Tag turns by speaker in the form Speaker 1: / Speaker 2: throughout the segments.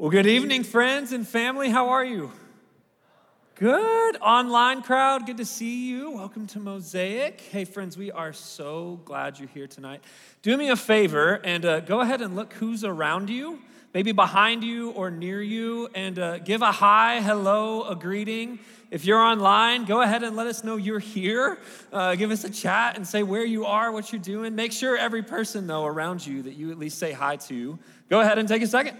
Speaker 1: Well, good evening, friends and family. How are you? Good. Online crowd, good to see you. Welcome to Mosaic. Hey, friends, we are so glad you're here tonight. Do me a favor and uh, go ahead and look who's around you, maybe behind you or near you, and uh, give a hi, hello, a greeting. If you're online, go ahead and let us know you're here. Uh, give us a chat and say where you are, what you're doing. Make sure every person, though, around you that you at least say hi to. Go ahead and take a second.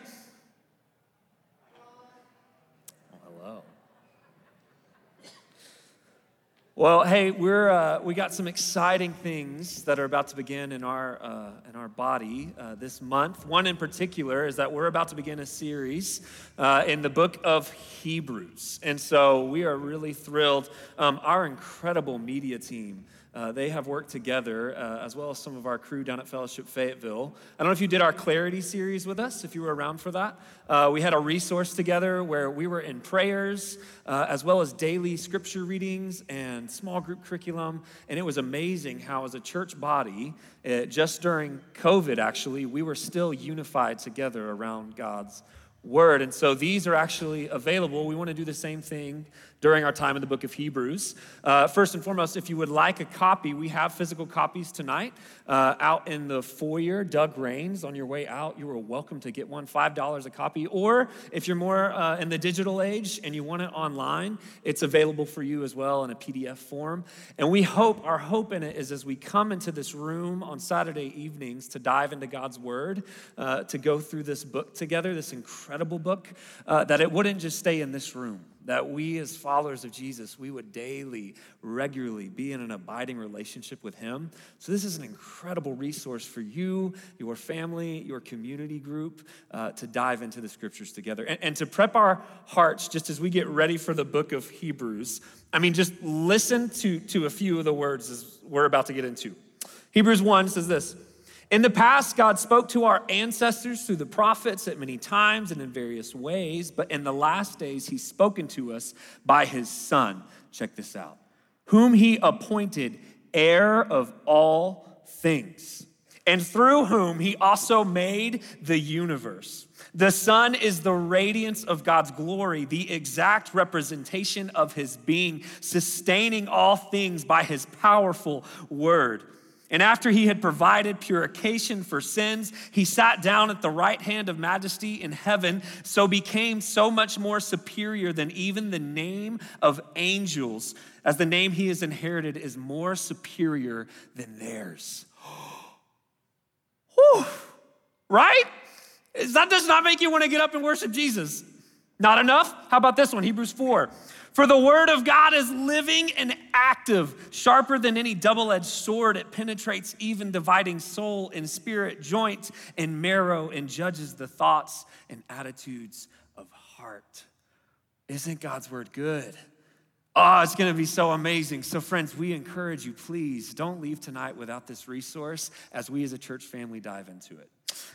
Speaker 1: Well, hey, we're uh, we got some exciting things that are about to begin in our uh, in our body uh, this month. One in particular is that we're about to begin a series uh, in the book of Hebrews, and so we are really thrilled. Um, our incredible media team. Uh, they have worked together, uh, as well as some of our crew down at Fellowship Fayetteville. I don't know if you did our Clarity series with us, if you were around for that. Uh, we had a resource together where we were in prayers, uh, as well as daily scripture readings and small group curriculum. And it was amazing how, as a church body, uh, just during COVID, actually, we were still unified together around God's word. And so these are actually available. We want to do the same thing during our time in the book of Hebrews. Uh, first and foremost, if you would like a copy, we have physical copies tonight uh, out in the foyer. Doug Rains, on your way out, you are welcome to get one, $5 a copy. Or if you're more uh, in the digital age and you want it online, it's available for you as well in a PDF form. And we hope, our hope in it is as we come into this room on Saturday evenings to dive into God's Word, uh, to go through this book together, this incredible book, uh, that it wouldn't just stay in this room that we as followers of Jesus, we would daily, regularly be in an abiding relationship with Him. So, this is an incredible resource for you, your family, your community group uh, to dive into the scriptures together and, and to prep our hearts just as we get ready for the book of Hebrews. I mean, just listen to, to a few of the words as we're about to get into. Hebrews 1 says this. In the past, God spoke to our ancestors through the prophets at many times and in various ways, but in the last days, He's spoken to us by His Son. Check this out. Whom He appointed heir of all things, and through whom He also made the universe. The Son is the radiance of God's glory, the exact representation of His being, sustaining all things by His powerful word. And after he had provided purification for sins, he sat down at the right hand of majesty in heaven, so became so much more superior than even the name of angels, as the name he has inherited is more superior than theirs. Whew. Right? That does not make you want to get up and worship Jesus. Not enough? How about this one? Hebrews 4. For the word of God is living and active, sharper than any double edged sword. It penetrates even dividing soul and spirit, joints and marrow, and judges the thoughts and attitudes of heart. Isn't God's word good? Oh, it's going to be so amazing. So, friends, we encourage you, please don't leave tonight without this resource as we as a church family dive into it.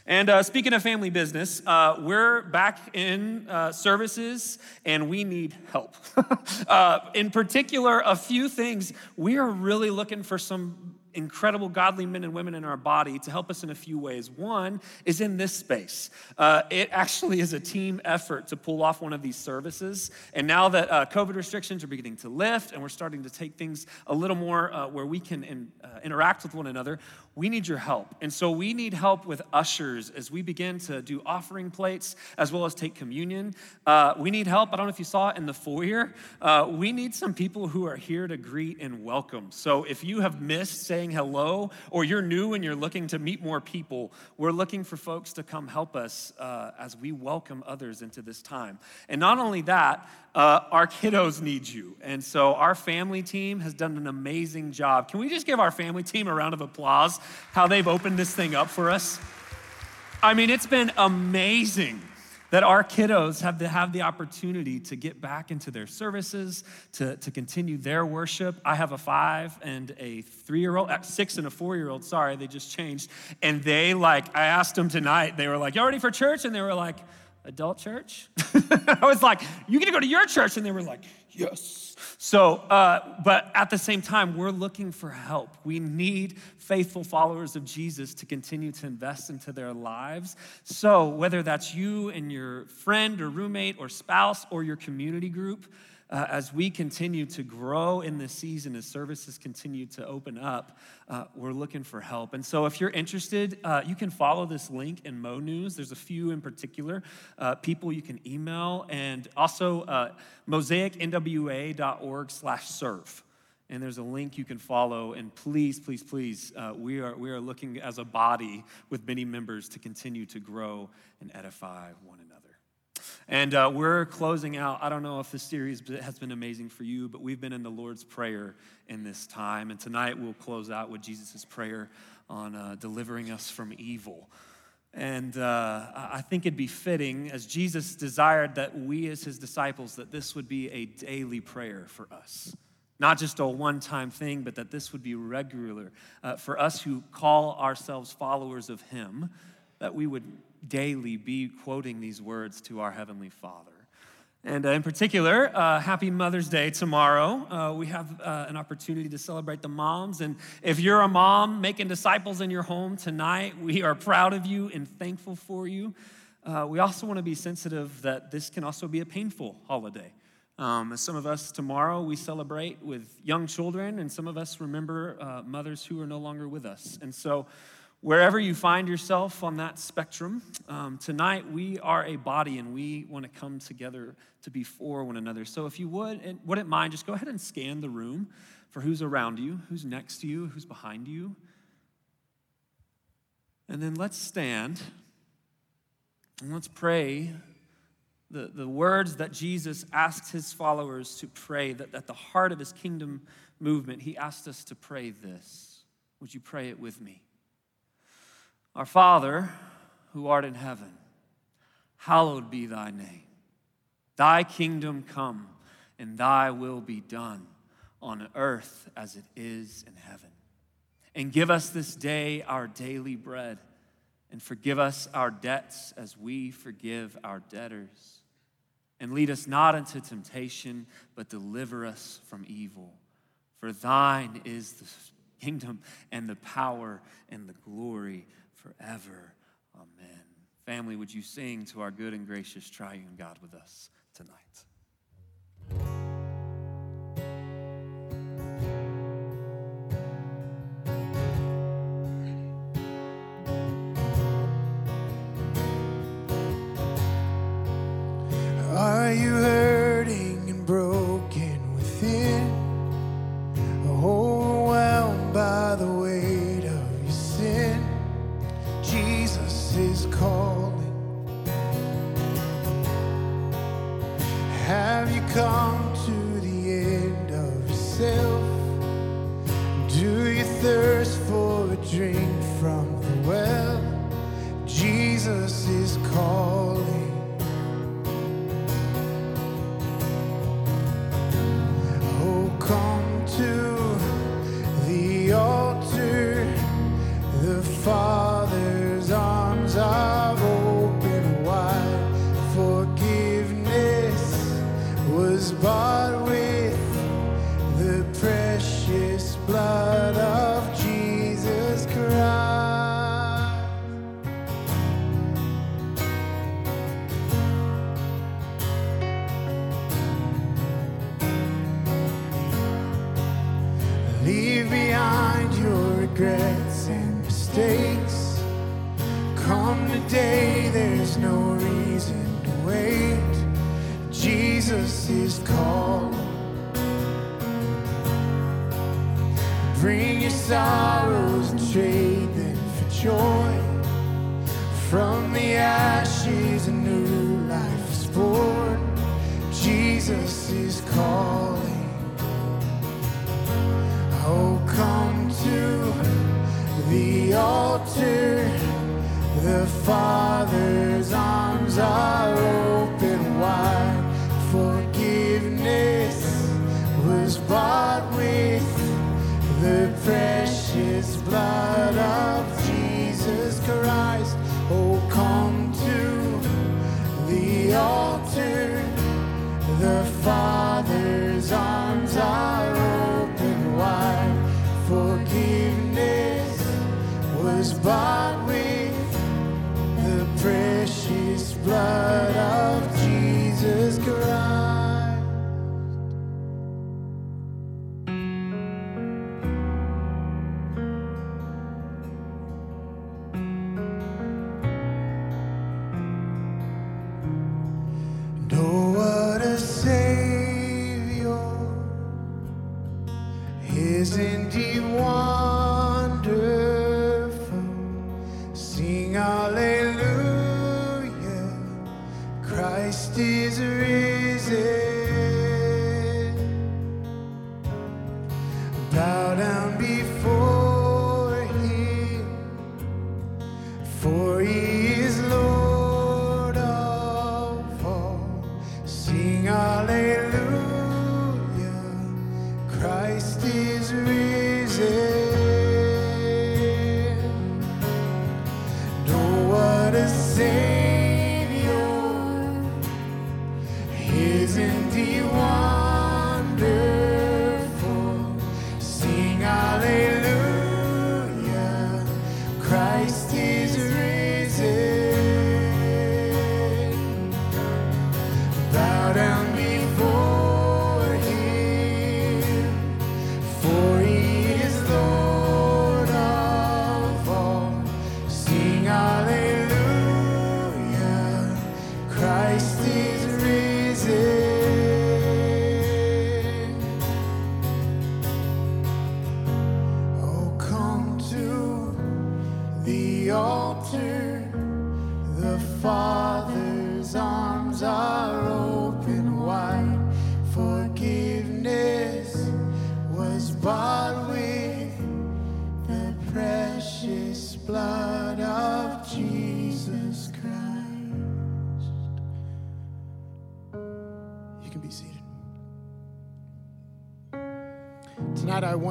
Speaker 1: And uh, speaking of family business, uh, we're back in uh, services and we need help. Uh, in particular, a few things. We are really looking for some incredible godly men and women in our body to help us in a few ways. One is in this space. Uh, it actually is a team effort to pull off one of these services. And now that uh, COVID restrictions are beginning to lift and we're starting to take things a little more uh, where we can in, uh, interact with one another, we need your help. And so we need help with ushers as we begin to do offering plates as well as take communion. Uh, we need help. I don't know if you saw it in the foyer. Uh, we need some people who are here to greet and welcome. So if you have missed saying hello or you're new and you're looking to meet more people, we're looking for folks to come help us uh, as we welcome others into this time. And not only that, uh, our kiddos need you. And so our family team has done an amazing job. Can we just give our family team a round of applause how they've opened this thing up for us? I mean, it's been amazing that our kiddos have to have the opportunity to get back into their services, to, to continue their worship. I have a five and a three year old, uh, six and a four year old, sorry, they just changed. And they like, I asked them tonight, they were like, Y'all ready for church? And they were like, adult church? I was like, You get to go to your church? And they were like, Yes. So, uh, but at the same time, we're looking for help. We need faithful followers of Jesus to continue to invest into their lives. So, whether that's you and your friend or roommate or spouse or your community group, uh, as we continue to grow in this season, as services continue to open up, uh, we're looking for help. And so, if you're interested, uh, you can follow this link in Mo News. There's a few in particular uh, people you can email, and also uh, mosaicnwa.org/serve. And there's a link you can follow. And please, please, please, uh, we are we are looking as a body with many members to continue to grow and edify one another. And uh, we're closing out. I don't know if this series has been amazing for you, but we've been in the Lord's Prayer in this time. And tonight we'll close out with Jesus' prayer on uh, delivering us from evil. And uh, I think it'd be fitting, as Jesus desired that we, as his disciples, that this would be a daily prayer for us. Not just a one time thing, but that this would be regular uh, for us who call ourselves followers of him, that we would daily be quoting these words to our Heavenly Father. And uh, in particular, uh, happy Mother's Day tomorrow. Uh, we have uh, an opportunity to celebrate the moms. And if you're a mom making disciples in your home tonight, we are proud of you and thankful for you. Uh, we also want to be sensitive that this can also be a painful holiday. Um, some of us tomorrow we celebrate with young children, and some of us remember uh, mothers who are no longer with us. And so Wherever you find yourself on that spectrum, um, tonight we are a body and we want to come together to be for one another. So if you would, wouldn't mind, just go ahead and scan the room for who's around you, who's next to you, who's behind you. And then let's stand and let's pray the, the words that Jesus asked his followers to pray, that at the heart of his kingdom movement, he asked us to pray this. Would you pray it with me? Our Father, who art in heaven, hallowed be thy name. Thy kingdom come, and thy will be done on earth as it is in heaven. And give us this day our daily bread, and forgive us our debts as we forgive our debtors. And lead us not into temptation, but deliver us from evil. For thine is the kingdom and the power and the glory forever. Amen. Family, would you sing to our good and gracious triune God with us tonight?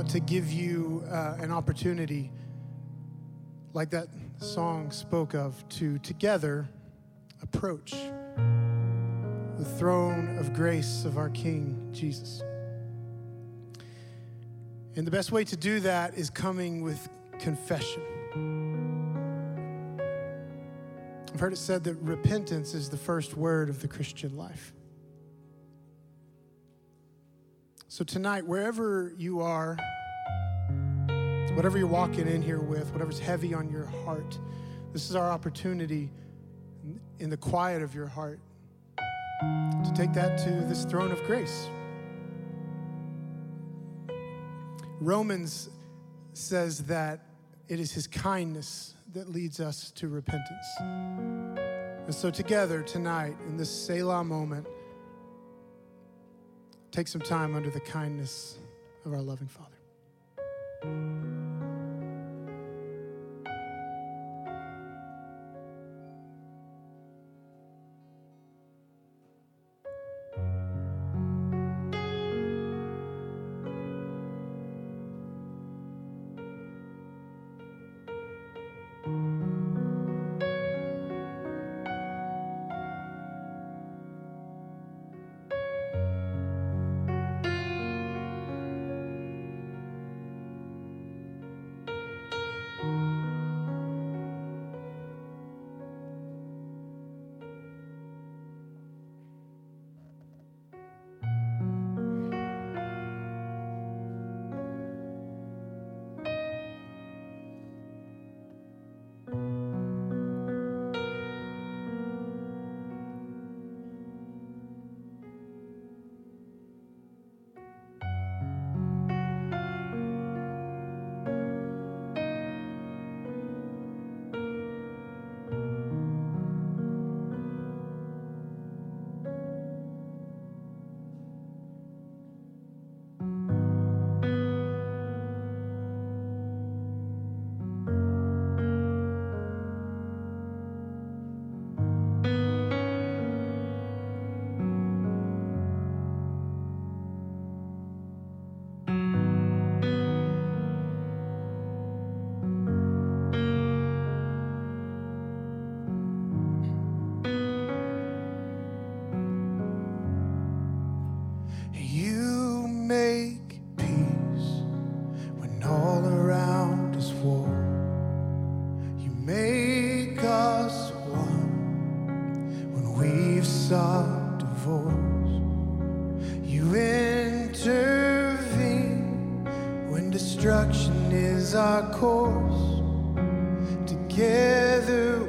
Speaker 2: Want to give you uh, an opportunity, like that song spoke of, to together approach the throne of grace of our King Jesus. And the best way to do that is coming with confession. I've heard it said that repentance is the first word of the Christian life. So, tonight, wherever you are, whatever you're walking in here with, whatever's heavy on your heart, this is our opportunity in the quiet of your heart to take that to this throne of grace. Romans says that it is his kindness that leads us to repentance. And so, together tonight, in this Selah moment, take some time under the kindness of our loving Father. start divorce. You intervene when destruction is our course. Together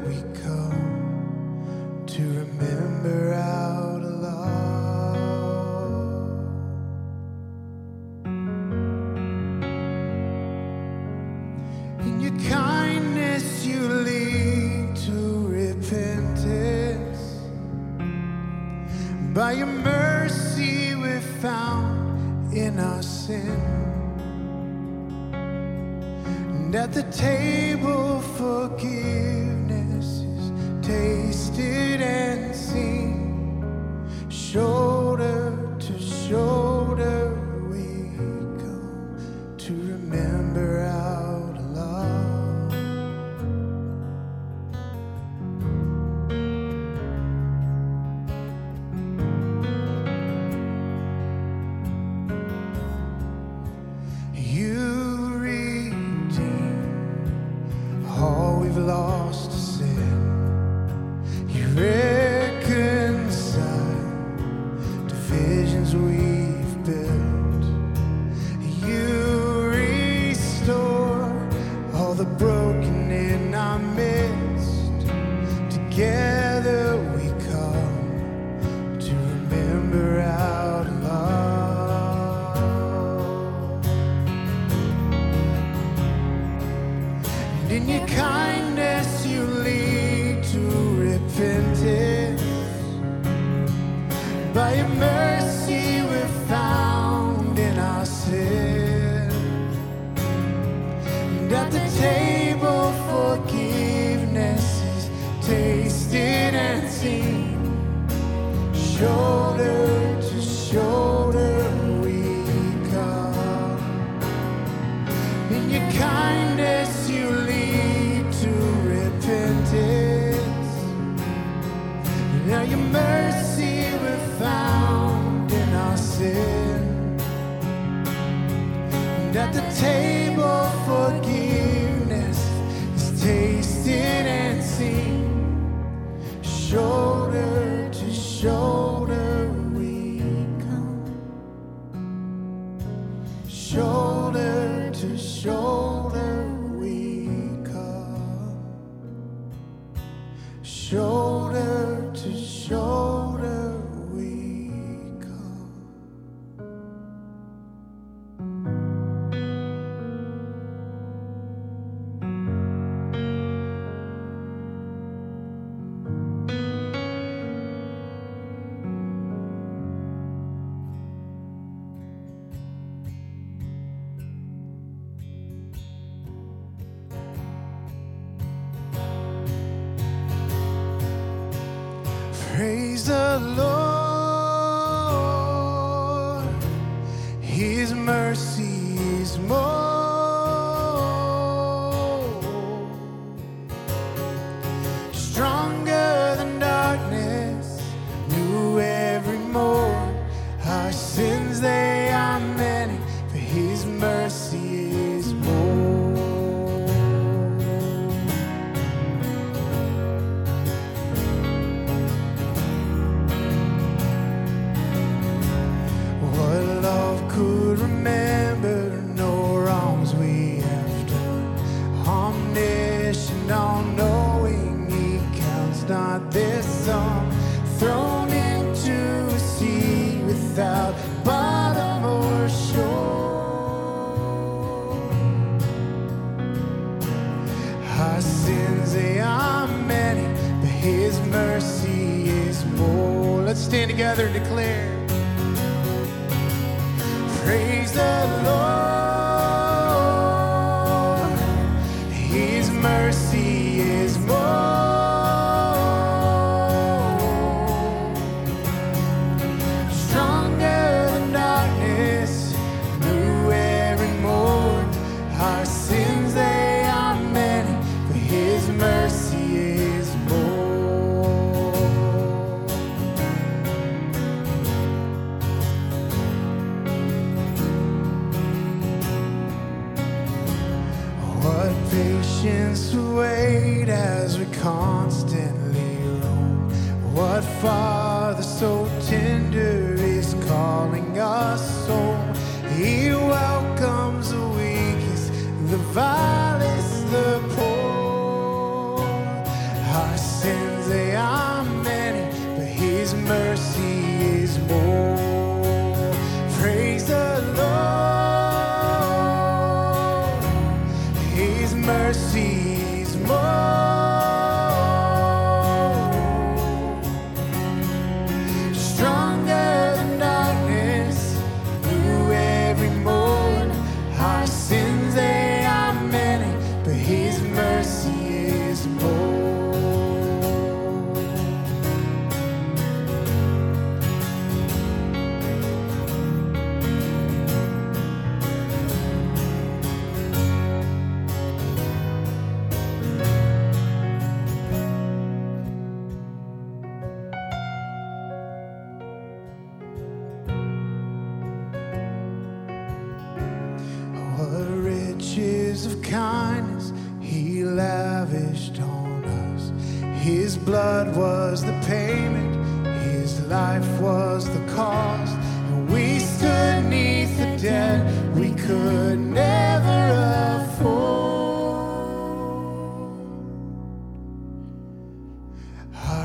Speaker 2: praise the Lord.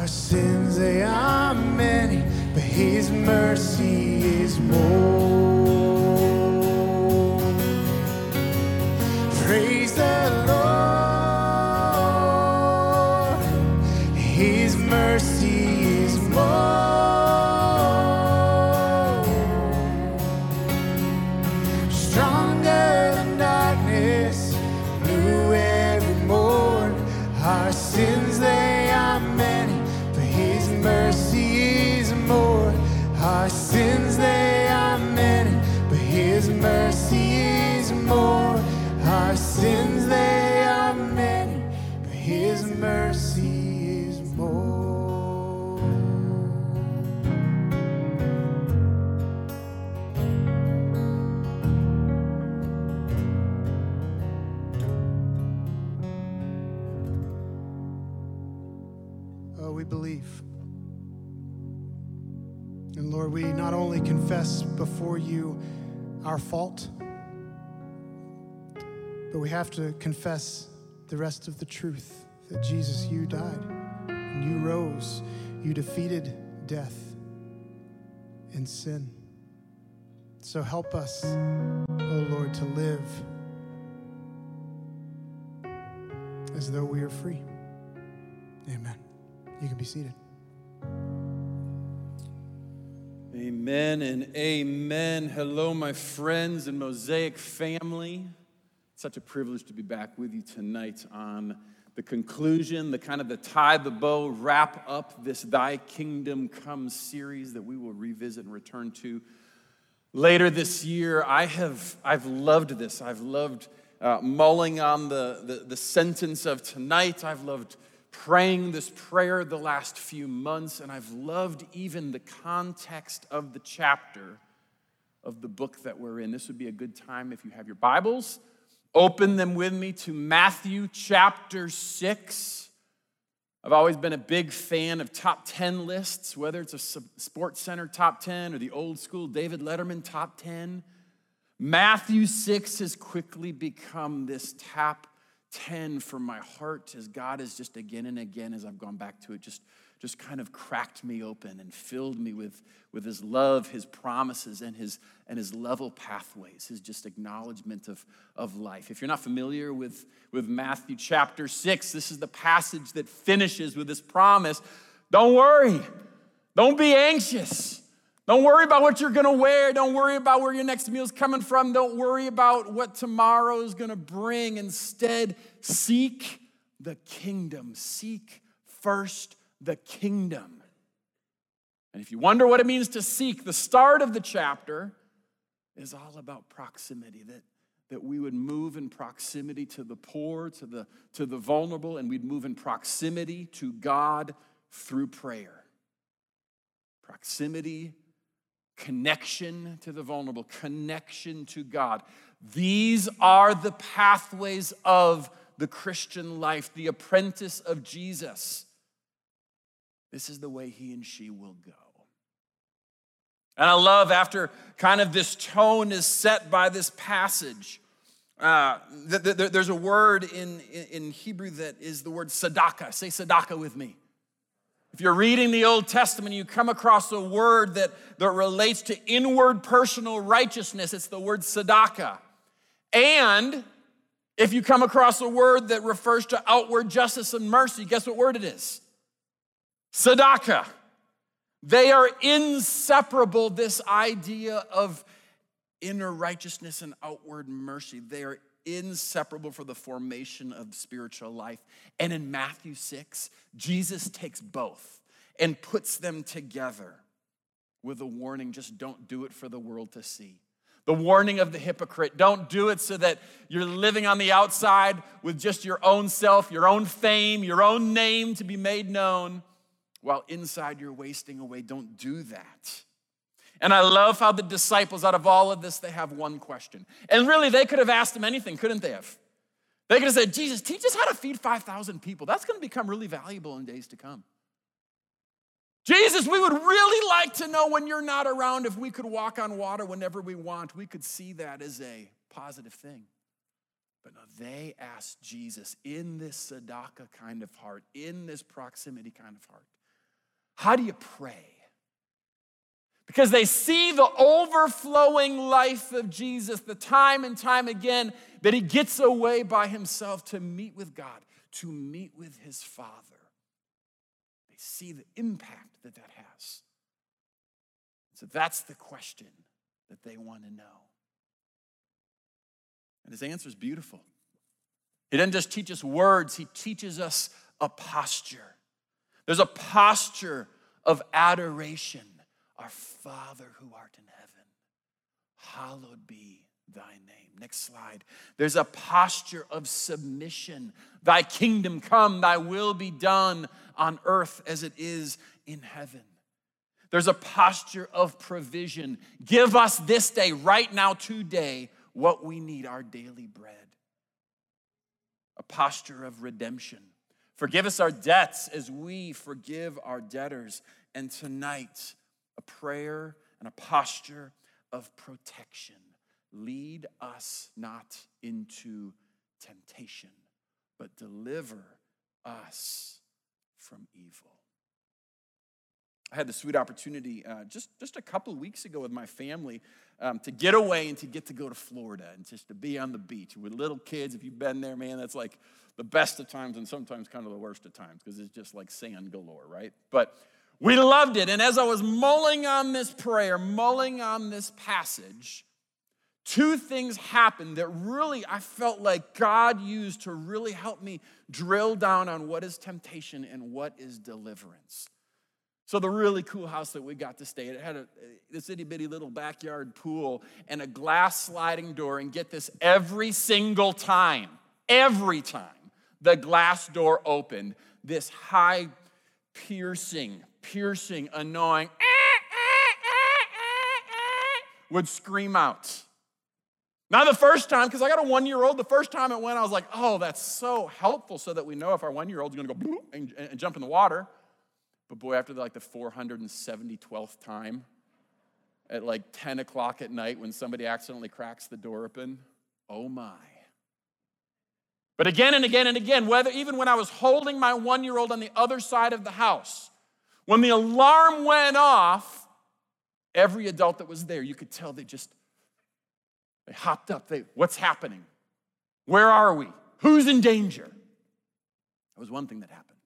Speaker 2: Sins, they are many, but His mercy is more. Fault, but we have to confess the rest of the truth that Jesus, you died and you rose, you defeated death and sin. So help us, oh Lord, to live as though we are free. Amen. You can be seated.
Speaker 3: Amen and amen. Hello, my friends and Mosaic family. Such a privilege to be back with you tonight on the conclusion, the kind of the tie the bow, wrap up this Thy Kingdom Come series that we will revisit and return to later this year. I have I've loved this. I've loved uh, mulling on the, the, the sentence of tonight. I've loved praying this prayer the last few months, and I've loved even the context of the chapter of the book that we're in. This would be a good time if you have your Bibles. Open them with me to Matthew chapter 6. I've always been a big fan of top 10 lists, whether it's a Sports Center top 10 or the old school David Letterman top 10. Matthew 6 has quickly become this top 10 for my heart as God has just again and again, as I've gone back to it, just, just kind of cracked me open and filled me with, with his love, his promises, and his, and his level pathways, his just acknowledgement of, of life. If you're not familiar with, with Matthew chapter 6, this is the passage that finishes with this promise don't worry, don't be anxious. Don't worry about what you're gonna wear. Don't worry about where your next meal's coming from. Don't worry about what tomorrow is gonna bring. Instead, seek the kingdom. Seek first the kingdom. And if you wonder what it means to seek, the start of the chapter is all about proximity, that, that we would move in proximity to the poor, to the, to the vulnerable, and we'd move in proximity to God through prayer. Proximity connection to the vulnerable, connection to God. These are the pathways of the Christian life, the apprentice of Jesus. This is the way he and she will go. And I love after kind of this tone is set by this passage. Uh, th- th- there's a word in, in Hebrew that is the word sadaka. Say sadaka with me. If you're reading the Old Testament, you come across a word that, that relates to inward personal righteousness. It's the word sadaka. And if you come across a word that refers to outward justice and mercy, guess what word it is? Sadaka. They are inseparable, this idea of inner righteousness and outward mercy. They are inseparable for the formation of spiritual life. And in Matthew 6, Jesus takes both and puts them together with a warning just don't do it for the world to see. The warning of the hypocrite don't do it so that you're living on the outside with just your own self, your own fame, your own name to be made known, while inside you're wasting away. Don't do that. And I love how the disciples, out of all of this, they have one question. And really, they could have asked him anything, couldn't they have? They could have said, Jesus, teach us how to feed 5,000 people. That's going to become really valuable in days to come. Jesus, we would really like to know when you're not around if we could walk on water whenever we want. We could see that as a positive thing. But they asked Jesus in this Sadaka kind of heart, in this proximity kind of heart, how do you pray? Because they see the overflowing life of Jesus, the time and time again that he gets away by himself to meet with God, to meet with his Father. They see the impact that that has. So that's the question that they want to know. And his answer is beautiful. He doesn't just teach us words, he teaches us a posture. There's a posture of adoration our Father who art in heaven, hallowed be thy name. Next slide. There's a posture of submission. Thy kingdom come, thy will be done on earth as it is in heaven. There's a posture of provision. Give us this day, right now, today, what we need, our daily bread. A posture of redemption. Forgive us our debts as we forgive our debtors. And tonight, a prayer and a posture of protection. Lead us not into temptation, but deliver us from evil. I had the sweet opportunity uh, just, just a couple of weeks ago with my family um, to get away and to get to go to Florida and just to be on the beach with little kids. If you've been there, man, that's like the best of times and sometimes kind of the worst of times because it's just like sand galore, right? But we loved it. And as I was mulling on this prayer, mulling on this passage, two things happened that really I felt like God used to really help me drill down on what is temptation and what is deliverance. So the really cool house that we got to stay at, it had a this itty bitty little backyard pool and a glass sliding door. And get this, every single time, every time the glass door opened, this high piercing piercing, annoying, would scream out. Now, the first time, because I got a one year old, the first time it went, I was like, oh, that's so helpful so that we know if our one year old's gonna go and, and, jump in the water. But boy, after like the 472th time, at like 10 o'clock at night when somebody accidentally cracks the door open, oh my. But again and again and again, whether even when I was holding my one year old on the other side of the house, when the alarm went off, every adult that was there, you could tell they just they hopped up. They, what's happening? Where are we? Who's in danger? That was one thing that happened.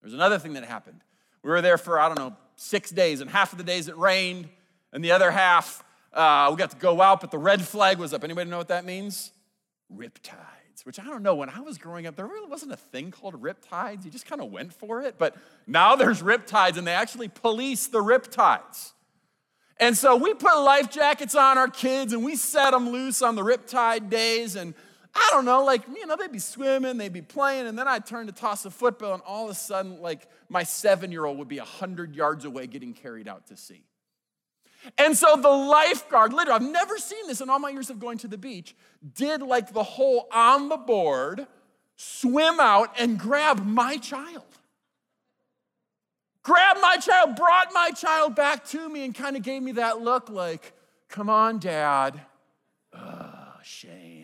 Speaker 3: There was another thing that happened. We were there for, I don't know, six days, and half of the days it rained, and the other half uh, we got to go out, but the red flag was up. Anybody know what that means? Riptide which I don't know, when I was growing up, there really wasn't a thing called riptides. You just kind of went for it. But now there's riptides, and they actually police the riptides. And so we put life jackets on our kids and we set them loose on the riptide days. And I don't know, like, you know, they'd be swimming, they'd be playing, and then I'd turn to toss a football, and all of a sudden, like, my seven year old would be 100 yards away getting carried out to sea. And so the lifeguard, literally, I've never seen this in all my years of going to the beach, did like the whole on the board, swim out and grab my child. grabbed my child, brought my child back to me, and kind of gave me that look like, come on, dad. Oh, shame.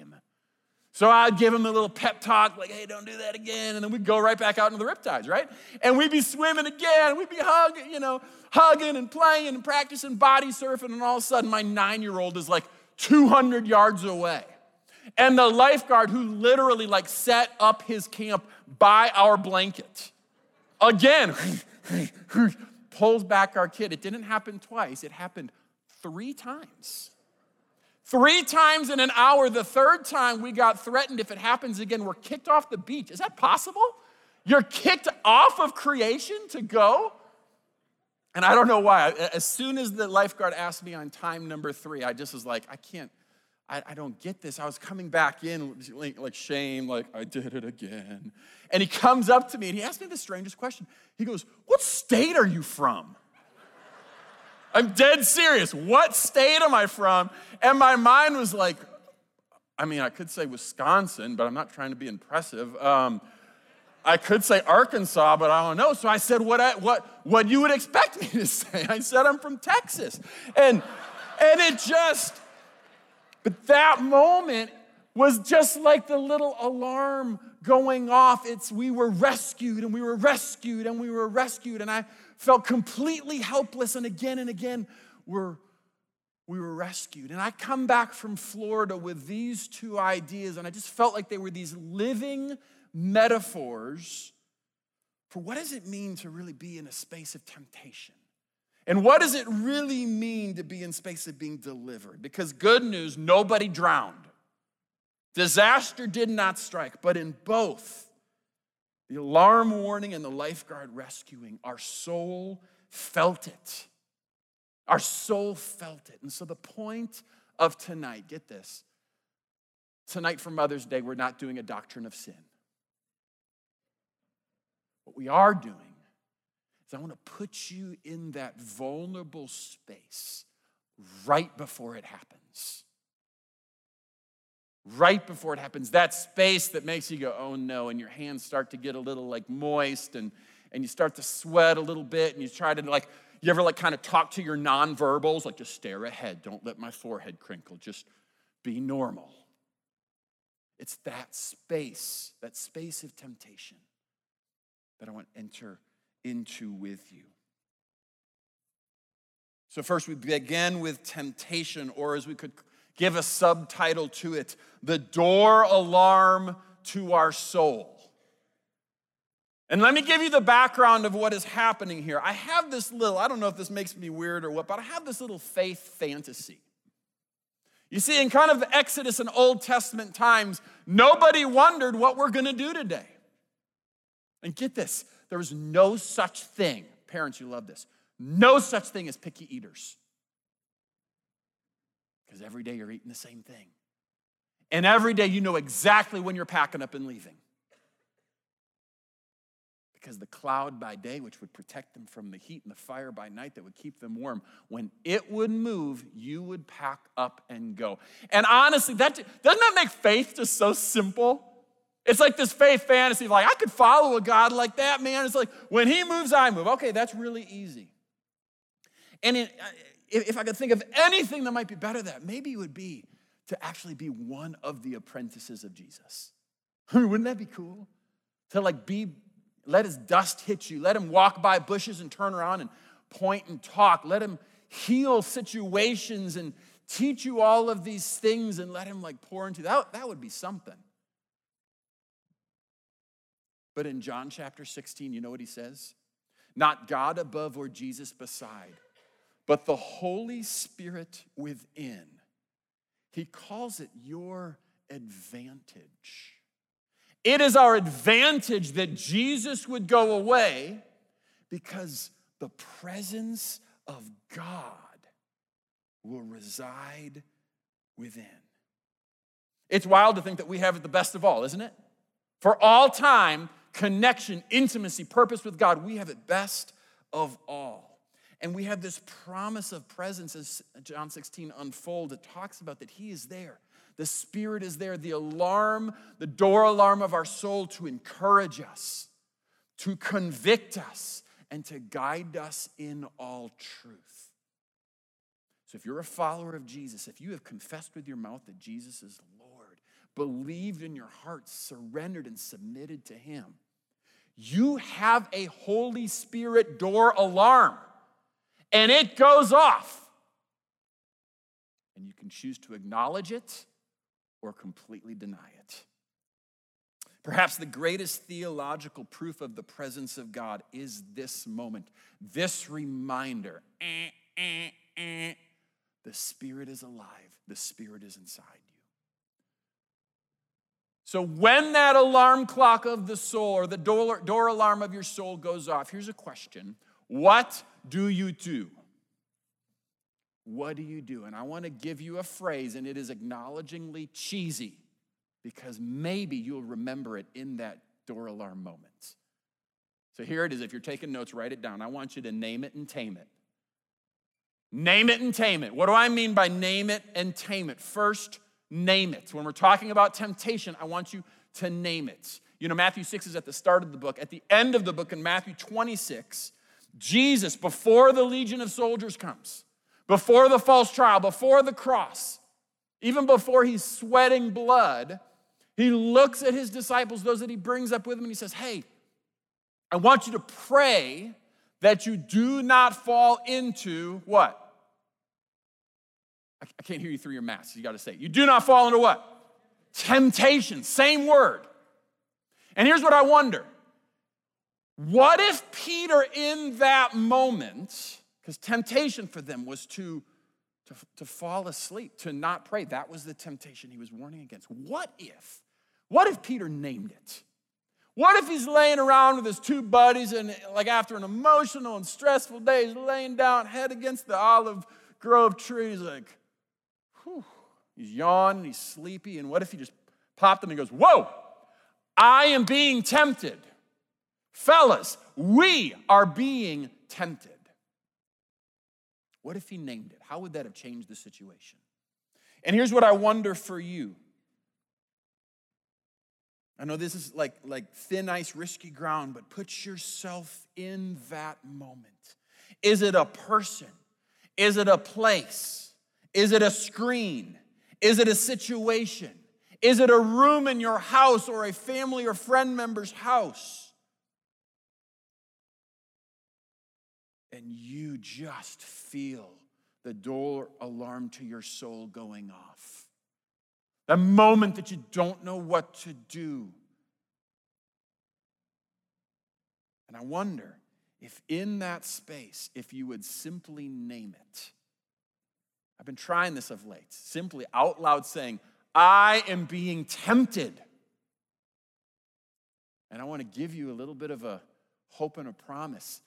Speaker 3: So I'd give him a little pep talk, like, hey, don't do that again. And then we'd go right back out into the riptides, right? And we'd be swimming again. We'd be hugging, you know, hugging and playing and practicing body surfing. And all of a sudden, my nine year old is like 200 yards away. And the lifeguard who literally like set up his camp by our blanket, again, pulls back our kid. It didn't happen twice, it happened three times. Three times in an hour. The third time we got threatened. If it happens again, we're kicked off the beach. Is that possible? You're kicked off of creation to go? And I don't know why. As soon as the lifeguard asked me on time number three, I just was like, I can't, I, I don't get this. I was coming back in like, like shame, like I did it again. And he comes up to me and he asked me the strangest question. He goes, What state are you from? I'm dead serious. What state am I from? And my mind was like, I mean, I could say Wisconsin, but I'm not trying to be impressive. Um, I could say Arkansas, but I don't know. So I said what, I, what, what you would expect me to say. I said I'm from Texas. And, and it just, but that moment was just like the little alarm going off. It's we were rescued and we were rescued and we were rescued. And I felt completely helpless. And again and again, we're, we were rescued. And I come back from Florida with these two ideas, and I just felt like they were these living metaphors for what does it mean to really be in a space of temptation? And what does it really mean to be in space of being delivered? Because good news, nobody drowned. Disaster did not strike, but in both the alarm warning and the lifeguard rescuing, our soul felt it. Our soul felt it. And so the point of tonight, get this. Tonight for Mother's Day, we're not doing a doctrine of sin. What we are doing is I want to put you in that vulnerable space right before it happens right before it happens, that space that makes you go, oh no, and your hands start to get a little like moist and, and you start to sweat a little bit and you try to like, you ever like kind of talk to your nonverbals, like just stare ahead, don't let my forehead crinkle, just be normal. It's that space, that space of temptation that I want to enter into with you. So, first, we begin with temptation, or as we could give a subtitle to it The Door Alarm to Our Soul. And let me give you the background of what is happening here. I have this little, I don't know if this makes me weird or what, but I have this little faith fantasy. You see, in kind of Exodus and Old Testament times, nobody wondered what we're gonna do today. And get this there was no such thing, parents, you love this, no such thing as picky eaters because every day you're eating the same thing. And every day you know exactly when you're packing up and leaving. Because the cloud by day, which would protect them from the heat, and the fire by night that would keep them warm, when it would move, you would pack up and go. And honestly, that doesn't that make faith just so simple? It's like this faith fantasy, like I could follow a God like that, man. It's like when he moves, I move. Okay, that's really easy. And it, if I could think of anything that might be better than that, maybe it would be to actually be one of the apprentices of Jesus. Wouldn't that be cool? To like be, let his dust hit you. Let him walk by bushes and turn around and point and talk. Let him heal situations and teach you all of these things and let him like pour into that. That would be something. But in John chapter 16, you know what he says? Not God above or Jesus beside but the Holy Spirit within. He calls it your advantage. It is our advantage that Jesus would go away because the presence of God will reside within. It's wild to think that we have it the best of all, isn't it? For all time, connection, intimacy, purpose with God, we have it best of all. And we have this promise of presence as John 16 unfolds. It talks about that He is there. The Spirit is there, the alarm, the door alarm of our soul to encourage us, to convict us, and to guide us in all truth. So, if you're a follower of Jesus, if you have confessed with your mouth that Jesus is Lord, believed in your heart, surrendered and submitted to Him, you have a Holy Spirit door alarm and it goes off. And you can choose to acknowledge it or completely deny it. Perhaps the greatest theological proof of the presence of God is this moment, this reminder. Eh, eh, eh. The Spirit is alive, the Spirit is inside you. So, when that alarm clock of the soul or the door, door alarm of your soul goes off, here's a question What do you do? What do you do? And I want to give you a phrase, and it is acknowledgingly cheesy because maybe you'll remember it in that door alarm moment. So here it is. If you're taking notes, write it down. I want you to name it and tame it. Name it and tame it. What do I mean by name it and tame it? First, name it. When we're talking about temptation, I want you to name it. You know, Matthew 6 is at the start of the book. At the end of the book, in Matthew 26, Jesus, before the legion of soldiers comes, before the false trial, before the cross, even before he's sweating blood, he looks at his disciples, those that he brings up with him, and he says, Hey, I want you to pray that you do not fall into what? I can't hear you through your mask. You got to say, it. you do not fall into what? Temptation. Same word. And here's what I wonder what if Peter, in that moment, because temptation for them was to, to, to fall asleep, to not pray. That was the temptation he was warning against. What if, what if Peter named it? What if he's laying around with his two buddies and, like, after an emotional and stressful day, he's laying down, head against the olive grove tree. He's like, whew. He's yawning, he's sleepy. And what if he just popped him and goes, Whoa, I am being tempted. Fellas, we are being tempted. What if he named it? How would that have changed the situation? And here's what I wonder for you. I know this is like, like thin ice, risky ground, but put yourself in that moment. Is it a person? Is it a place? Is it a screen? Is it a situation? Is it a room in your house or a family or friend member's house? And you just feel the door alarm to your soul going off. The moment that you don't know what to do. And I wonder if in that space, if you would simply name it. I've been trying this of late, simply out loud saying, I am being tempted. And I want to give you a little bit of a hope and a promise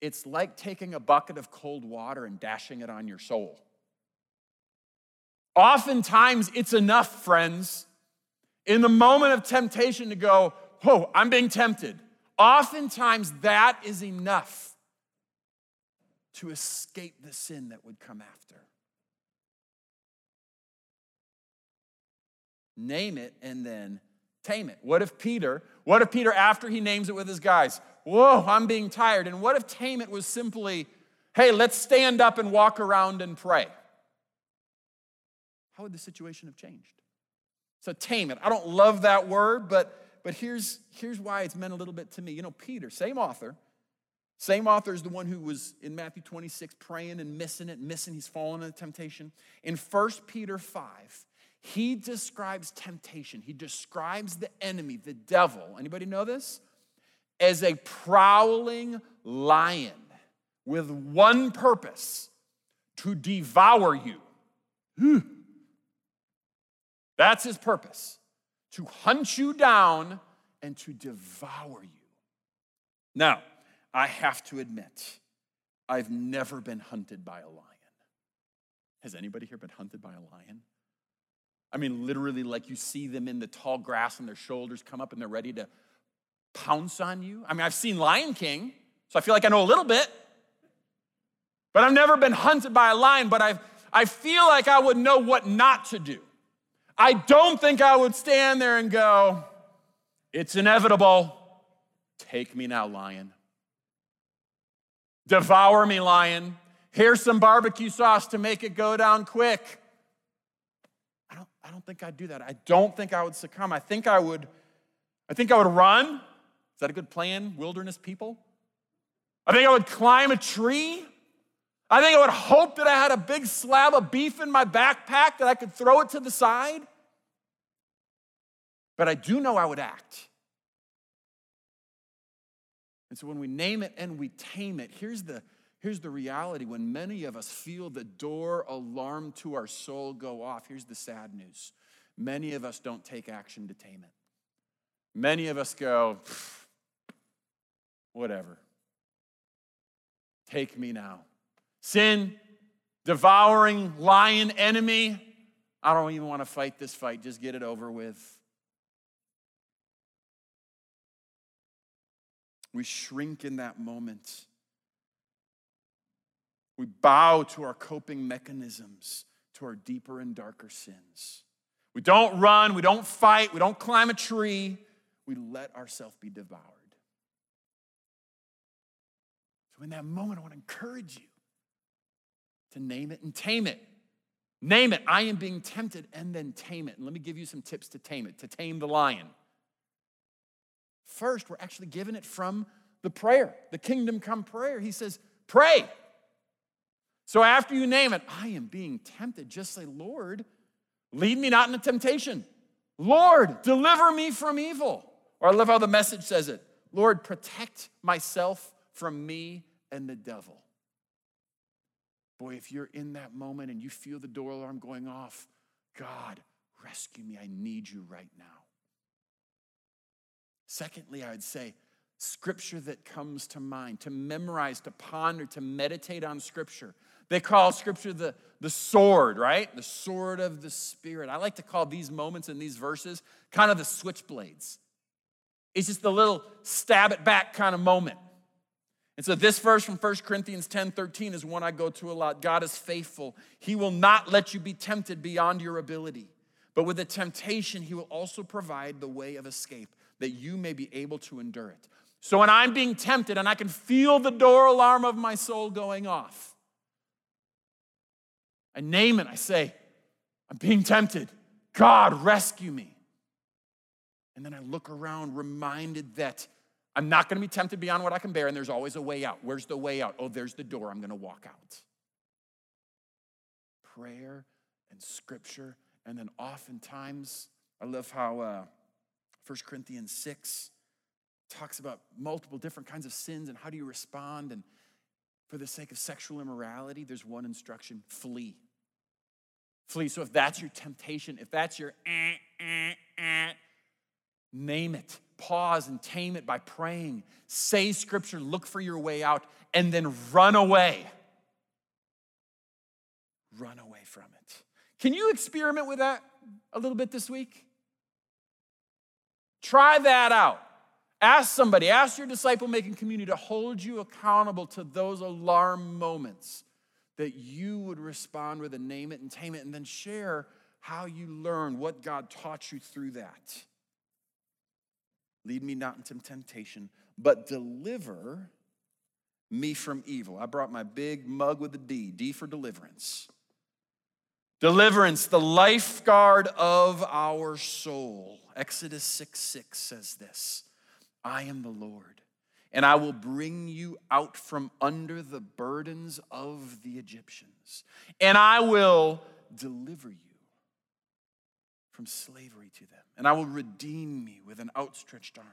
Speaker 3: it's like taking a bucket of cold water and dashing it on your soul. Oftentimes, it's enough, friends, in the moment of temptation to go, Whoa, I'm being tempted. Oftentimes, that is enough to escape the sin that would come after. Name it and then tame it. What if Peter, what if Peter, after he names it with his guys, whoa, I'm being tired. And what if tame was simply, hey, let's stand up and walk around and pray? How would the situation have changed? So tame it. I don't love that word, but but here's here's why it's meant a little bit to me. You know, Peter, same author, same author is the one who was in Matthew 26 praying and missing it, missing, he's fallen into temptation. In 1 Peter 5, he describes temptation. He describes the enemy, the devil. Anybody know this? As a prowling lion with one purpose to devour you. Hmm. That's his purpose to hunt you down and to devour you. Now, I have to admit, I've never been hunted by a lion. Has anybody here been hunted by a lion? I mean, literally, like you see them in the tall grass and their shoulders come up and they're ready to pounce on you. I mean, I've seen Lion King, so I feel like I know a little bit. But I've never been hunted by a lion, but I've, I feel like I would know what not to do. I don't think I would stand there and go, It's inevitable. Take me now, lion. Devour me, lion. Here's some barbecue sauce to make it go down quick. I don't, I don't think I'd do that. I don't think I would succumb. I think I would, I think I would run. Is that a good plan, wilderness people? I think I would climb a tree. I think I would hope that I had a big slab of beef in my backpack that I could throw it to the side. But I do know I would act. And so when we name it and we tame it, here's the, here's the reality. When many of us feel the door alarm to our soul go off, here's the sad news. Many of us don't take action to tame it. Many of us go, whatever. Take me now. Sin, devouring lion enemy. I don't even want to fight this fight, just get it over with. We shrink in that moment. We bow to our coping mechanisms, to our deeper and darker sins. We don't run, we don't fight, we don't climb a tree. We let ourselves be devoured. So, in that moment, I want to encourage you to name it and tame it. Name it. I am being tempted, and then tame it. And let me give you some tips to tame it, to tame the lion. First, we're actually given it from the prayer, the kingdom come prayer. He says, Pray. So after you name it, I am being tempted. Just say, Lord, lead me not into temptation. Lord, deliver me from evil. Or I love how the message says it Lord, protect myself from me and the devil. Boy, if you're in that moment and you feel the door alarm going off, God, rescue me. I need you right now. Secondly, I would say, scripture that comes to mind, to memorize, to ponder, to meditate on scripture. They call scripture the, the sword, right? The sword of the Spirit. I like to call these moments and these verses kind of the switchblades. It's just the little stab it back kind of moment. And so this verse from 1 Corinthians 10 13 is one I go to a lot. God is faithful. He will not let you be tempted beyond your ability. But with the temptation, he will also provide the way of escape that you may be able to endure it. So when I'm being tempted and I can feel the door alarm of my soul going off, I name it. I say, I'm being tempted. God, rescue me. And then I look around, reminded that I'm not going to be tempted beyond what I can bear, and there's always a way out. Where's the way out? Oh, there's the door. I'm going to walk out. Prayer and scripture, and then oftentimes, I love how uh, 1 Corinthians 6 talks about multiple different kinds of sins and how do you respond. And for the sake of sexual immorality, there's one instruction flee. Flee. So if that's your temptation, if that's your eh, eh, eh, name it, pause and tame it by praying. Say scripture, look for your way out, and then run away. Run away from it. Can you experiment with that a little bit this week? Try that out. Ask somebody, ask your disciple making community to hold you accountable to those alarm moments that you would respond with a name it and tame it, and then share how you learn what God taught you through that. Lead me not into temptation, but deliver me from evil. I brought my big mug with a D, D for deliverance. Deliverance, the lifeguard of our soul. Exodus 6 6 says this. I am the Lord, and I will bring you out from under the burdens of the Egyptians, and I will deliver you from slavery to them, and I will redeem me with an outstretched arm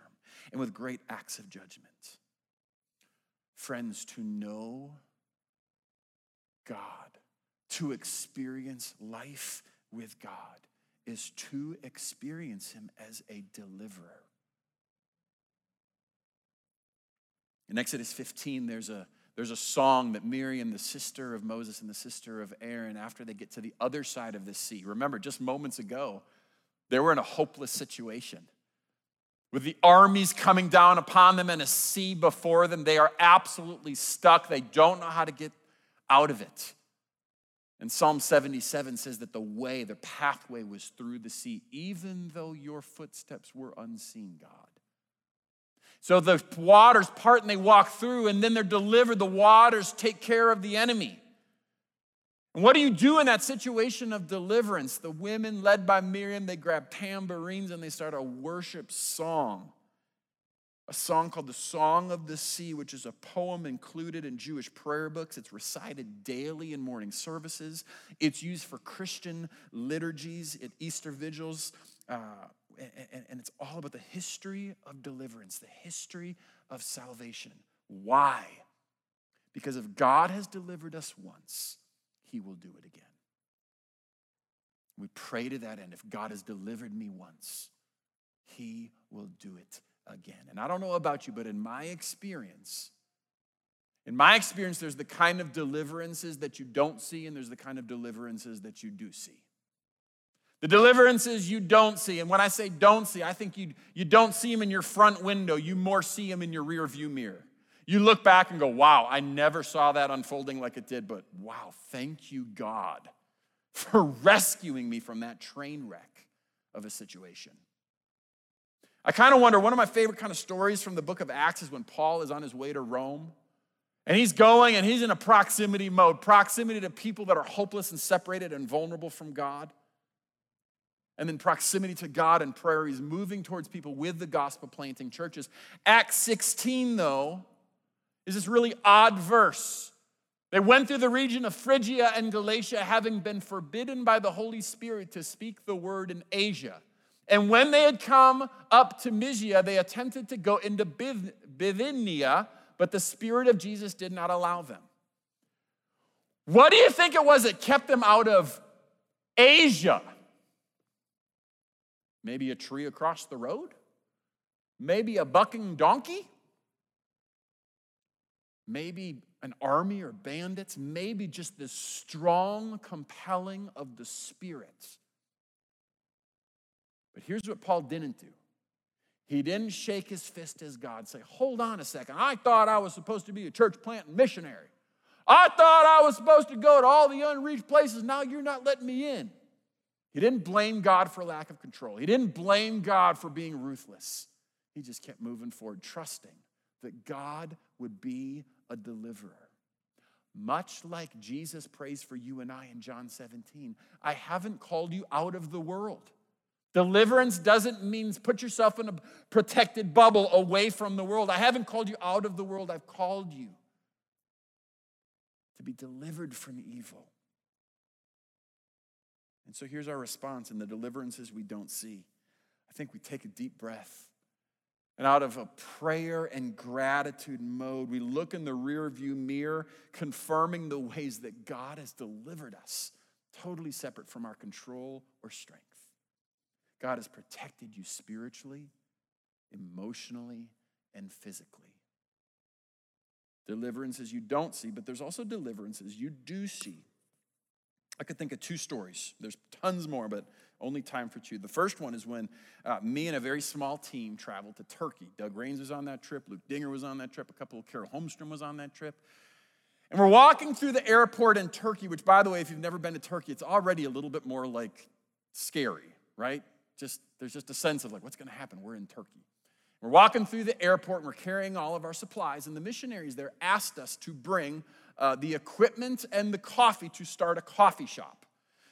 Speaker 3: and with great acts of judgment. Friends, to know God, to experience life with God, is to experience Him as a deliverer. In Exodus 15, there's a, there's a song that Miriam, the sister of Moses and the sister of Aaron, after they get to the other side of the sea, remember, just moments ago, they were in a hopeless situation. With the armies coming down upon them and a sea before them, they are absolutely stuck. They don't know how to get out of it. And Psalm 77 says that the way, the pathway was through the sea, even though your footsteps were unseen, God. So the waters part and they walk through, and then they're delivered. The waters take care of the enemy. And what do you do in that situation of deliverance? The women, led by Miriam, they grab tambourines and they start a worship song. A song called the Song of the Sea, which is a poem included in Jewish prayer books. It's recited daily in morning services. It's used for Christian liturgies at Easter vigils. Uh, and, and it's all about the history of deliverance, the history of salvation. Why? Because if God has delivered us once, he will do it again. We pray to that end. If God has delivered me once, he will do it again. And I don't know about you, but in my experience, in my experience, there's the kind of deliverances that you don't see, and there's the kind of deliverances that you do see. The deliverances you don't see, and when I say don't see, I think you, you don't see them in your front window, you more see them in your rear view mirror. You look back and go, wow, I never saw that unfolding like it did, but wow, thank you, God, for rescuing me from that train wreck of a situation. I kind of wonder, one of my favorite kind of stories from the book of Acts is when Paul is on his way to Rome. And he's going and he's in a proximity mode, proximity to people that are hopeless and separated and vulnerable from God. And then proximity to God and prayer. He's moving towards people with the gospel planting churches. Acts 16, though, is this really odd verse. They went through the region of Phrygia and Galatia, having been forbidden by the Holy Spirit to speak the word in Asia. And when they had come up to Mysia, they attempted to go into Bithynia, but the Spirit of Jesus did not allow them. What do you think it was that kept them out of Asia? Maybe a tree across the road? Maybe a bucking donkey? Maybe an army or bandits, maybe just this strong compelling of the Spirit. But here's what Paul didn't do. He didn't shake his fist as God, say, Hold on a second. I thought I was supposed to be a church planting missionary. I thought I was supposed to go to all the unreached places. Now you're not letting me in. He didn't blame God for lack of control. He didn't blame God for being ruthless. He just kept moving forward, trusting that God would be a deliverer. Much like Jesus prays for you and I in John 17, I haven't called you out of the world. Deliverance doesn't mean put yourself in a protected bubble away from the world. I haven't called you out of the world, I've called you to be delivered from evil. And so here's our response in the deliverances we don't see. I think we take a deep breath and out of a prayer and gratitude mode, we look in the rear view mirror, confirming the ways that God has delivered us, totally separate from our control or strength. God has protected you spiritually, emotionally, and physically. Deliverances you don't see, but there's also deliverances you do see. I could think of two stories. There's tons more, but only time for two. The first one is when uh, me and a very small team traveled to Turkey. Doug Rains was on that trip, Luke Dinger was on that trip, a couple of Carol Holmstrom was on that trip. And we're walking through the airport in Turkey, which, by the way, if you've never been to Turkey, it's already a little bit more like scary, right? Just there's just a sense of like, what's going to happen? We're in Turkey. We're walking through the airport and we're carrying all of our supplies, and the missionaries there asked us to bring uh, the equipment and the coffee to start a coffee shop.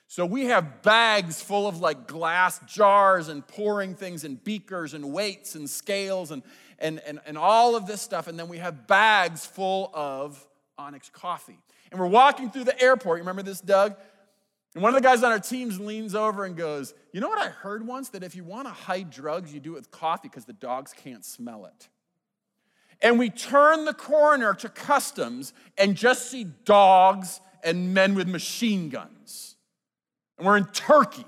Speaker 3: So we have bags full of like glass jars and pouring things and beakers and weights and scales and, and, and, and all of this stuff. And then we have bags full of Onyx coffee. And we're walking through the airport. You remember this, Doug? And one of the guys on our teams leans over and goes, You know what I heard once? That if you want to hide drugs, you do it with coffee because the dogs can't smell it. And we turn the corner to customs and just see dogs and men with machine guns. And we're in Turkey.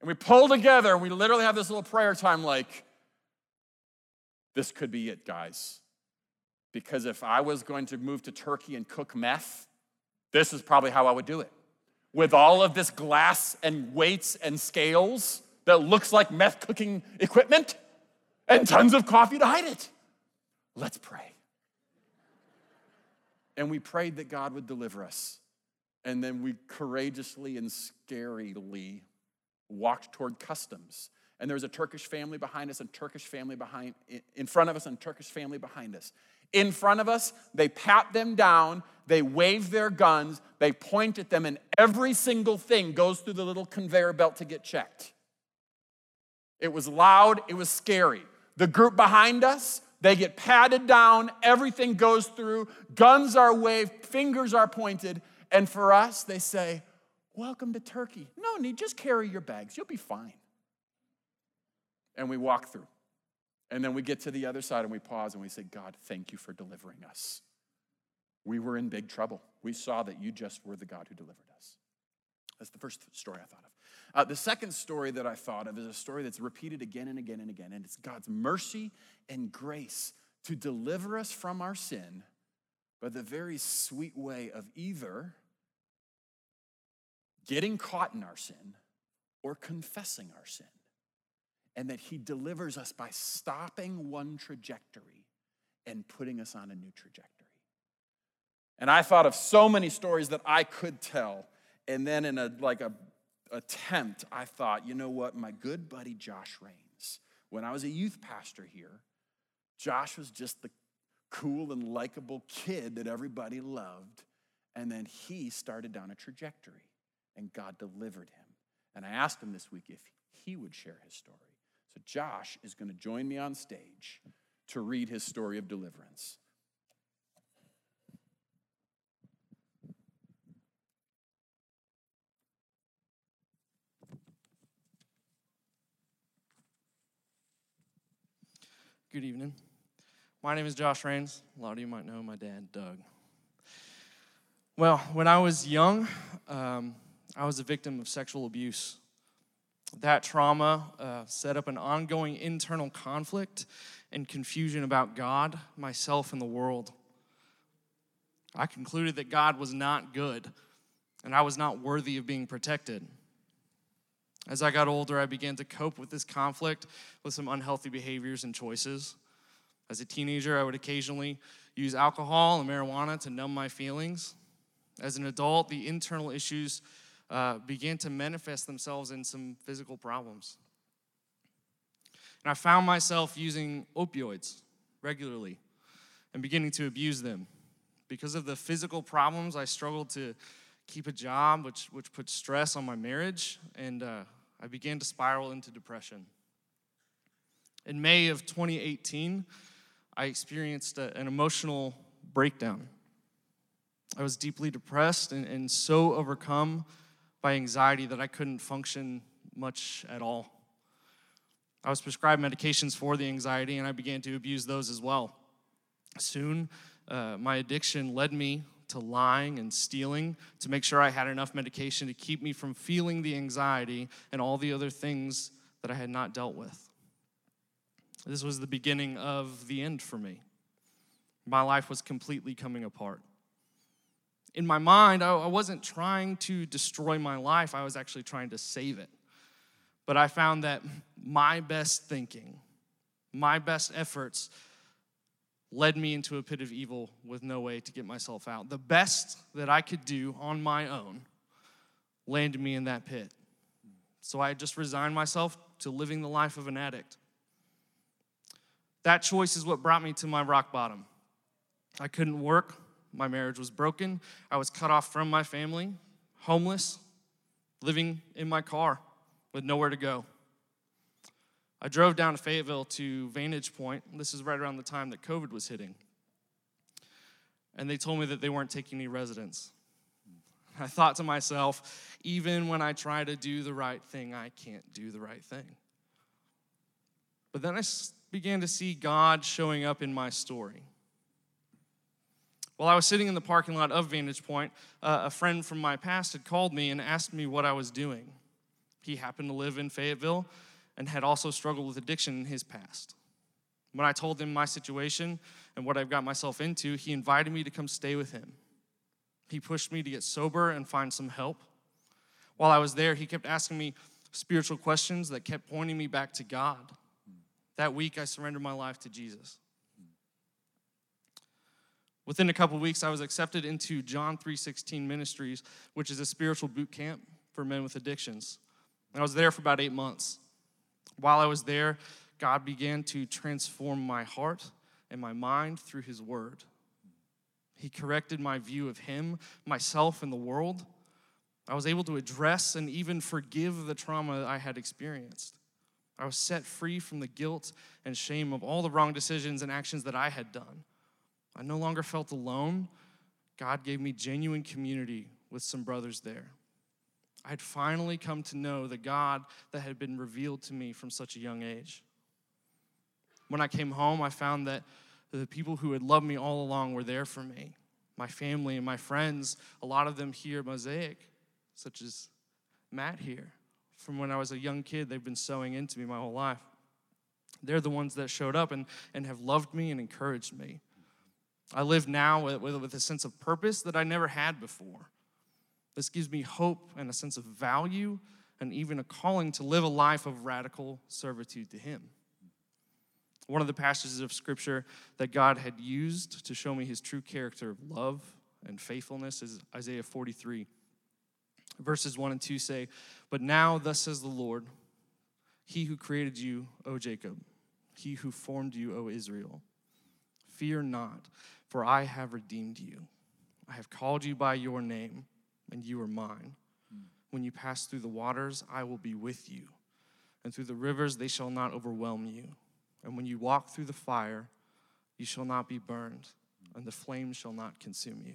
Speaker 3: And we pull together and we literally have this little prayer time like, this could be it, guys. Because if I was going to move to Turkey and cook meth, this is probably how I would do it. With all of this glass and weights and scales that looks like meth cooking equipment and tons of coffee to hide it. Let's pray. And we prayed that God would deliver us. And then we courageously and scarily walked toward customs. And there was a Turkish family behind us, and Turkish family behind in front of us, and Turkish family behind us. In front of us, they pat them down, they wave their guns, they point at them, and every single thing goes through the little conveyor belt to get checked. It was loud, it was scary. The group behind us, they get patted down, everything goes through, guns are waved, fingers are pointed, and for us, they say, Welcome to Turkey. No need, just carry your bags, you'll be fine. And we walk through. And then we get to the other side and we pause and we say, God, thank you for delivering us. We were in big trouble. We saw that you just were the God who delivered us. That's the first story I thought of. Uh, the second story that I thought of is a story that's repeated again and again and again, and it's God's mercy and grace to deliver us from our sin by the very sweet way of either getting caught in our sin or confessing our sin. And that He delivers us by stopping one trajectory and putting us on a new trajectory. And I thought of so many stories that I could tell. And then in a like a attempt, I thought, you know what, my good buddy Josh Rains, when I was a youth pastor here, Josh was just the cool and likable kid that everybody loved. And then he started down a trajectory, and God delivered him. And I asked him this week if he would share his story. So Josh is going to join me on stage to read his story of deliverance.
Speaker 4: Good evening. My name is Josh Rains. A lot of you might know my dad, Doug. Well, when I was young, um, I was a victim of sexual abuse. That trauma uh, set up an ongoing internal conflict and confusion about God, myself, and the world. I concluded that God was not good and I was not worthy of being protected. As I got older, I began to cope with this conflict with some unhealthy behaviors and choices. As a teenager, I would occasionally use alcohol and marijuana to numb my feelings. As an adult, the internal issues uh, began to manifest themselves in some physical problems. And I found myself using opioids regularly and beginning to abuse them. Because of the physical problems, I struggled to keep a job, which, which put stress on my marriage, and uh, I began to spiral into depression. In May of 2018, I experienced a, an emotional breakdown. I was deeply depressed and, and so overcome by anxiety that I couldn't function much at all. I was prescribed medications for the anxiety, and I began to abuse those as well. Soon, uh, my addiction led me to lying and stealing to make sure I had enough medication to keep me from feeling the anxiety and all the other things that I had not dealt with. This was the beginning of the end for me. My life was completely coming apart. In my mind, I wasn't trying to destroy my life, I was actually trying to save it. But I found that my best thinking, my best efforts, led me into a pit of evil with no way to get myself out. The best that I could do on my own landed me in that pit. So I just resigned myself to living the life of an addict. That choice is what brought me to my rock bottom. I couldn't work, my marriage was broken, I was cut off from my family, homeless, living in my car with nowhere to go. I drove down to Fayetteville to Vantage Point. This is right around the time that COVID was hitting. And they told me that they weren't taking any residents. I thought to myself, even when I try to do the right thing, I can't do the right thing. But then I began to see God showing up in my story. While I was sitting in the parking lot of Vantage Point, uh, a friend from my past had called me and asked me what I was doing. He happened to live in Fayetteville and had also struggled with addiction in his past. When I told him my situation and what I've got myself into, he invited me to come stay with him. He pushed me to get sober and find some help. While I was there, he kept asking me spiritual questions that kept pointing me back to God. That week, I surrendered my life to Jesus. Within a couple weeks, I was accepted into John 3:16 Ministries, which is a spiritual boot camp for men with addictions. And I was there for about eight months. While I was there, God began to transform my heart and my mind through His Word. He corrected my view of Him, myself, and the world. I was able to address and even forgive the trauma I had experienced. I was set free from the guilt and shame of all the wrong decisions and actions that I had done. I no longer felt alone. God gave me genuine community with some brothers there. I had finally come to know the God that had been revealed to me from such a young age. When I came home, I found that the people who had loved me all along were there for me. My family and my friends, a lot of them here Mosaic, such as Matt here. From when I was a young kid, they've been sowing into me my whole life. They're the ones that showed up and, and have loved me and encouraged me. I live now with, with, with a sense of purpose that I never had before. This gives me hope and a sense of value and even a calling to live a life of radical servitude to Him. One of the passages of scripture that God had used to show me his true character of love and faithfulness is Isaiah 43. Verses 1 and 2 say, But now, thus says the Lord, He who created you, O Jacob, He who formed you, O Israel, fear not, for I have redeemed you. I have called you by your name, and you are mine. When you pass through the waters, I will be with you, and through the rivers, they shall not overwhelm you. And when you walk through the fire, you shall not be burned, and the flame shall not consume you.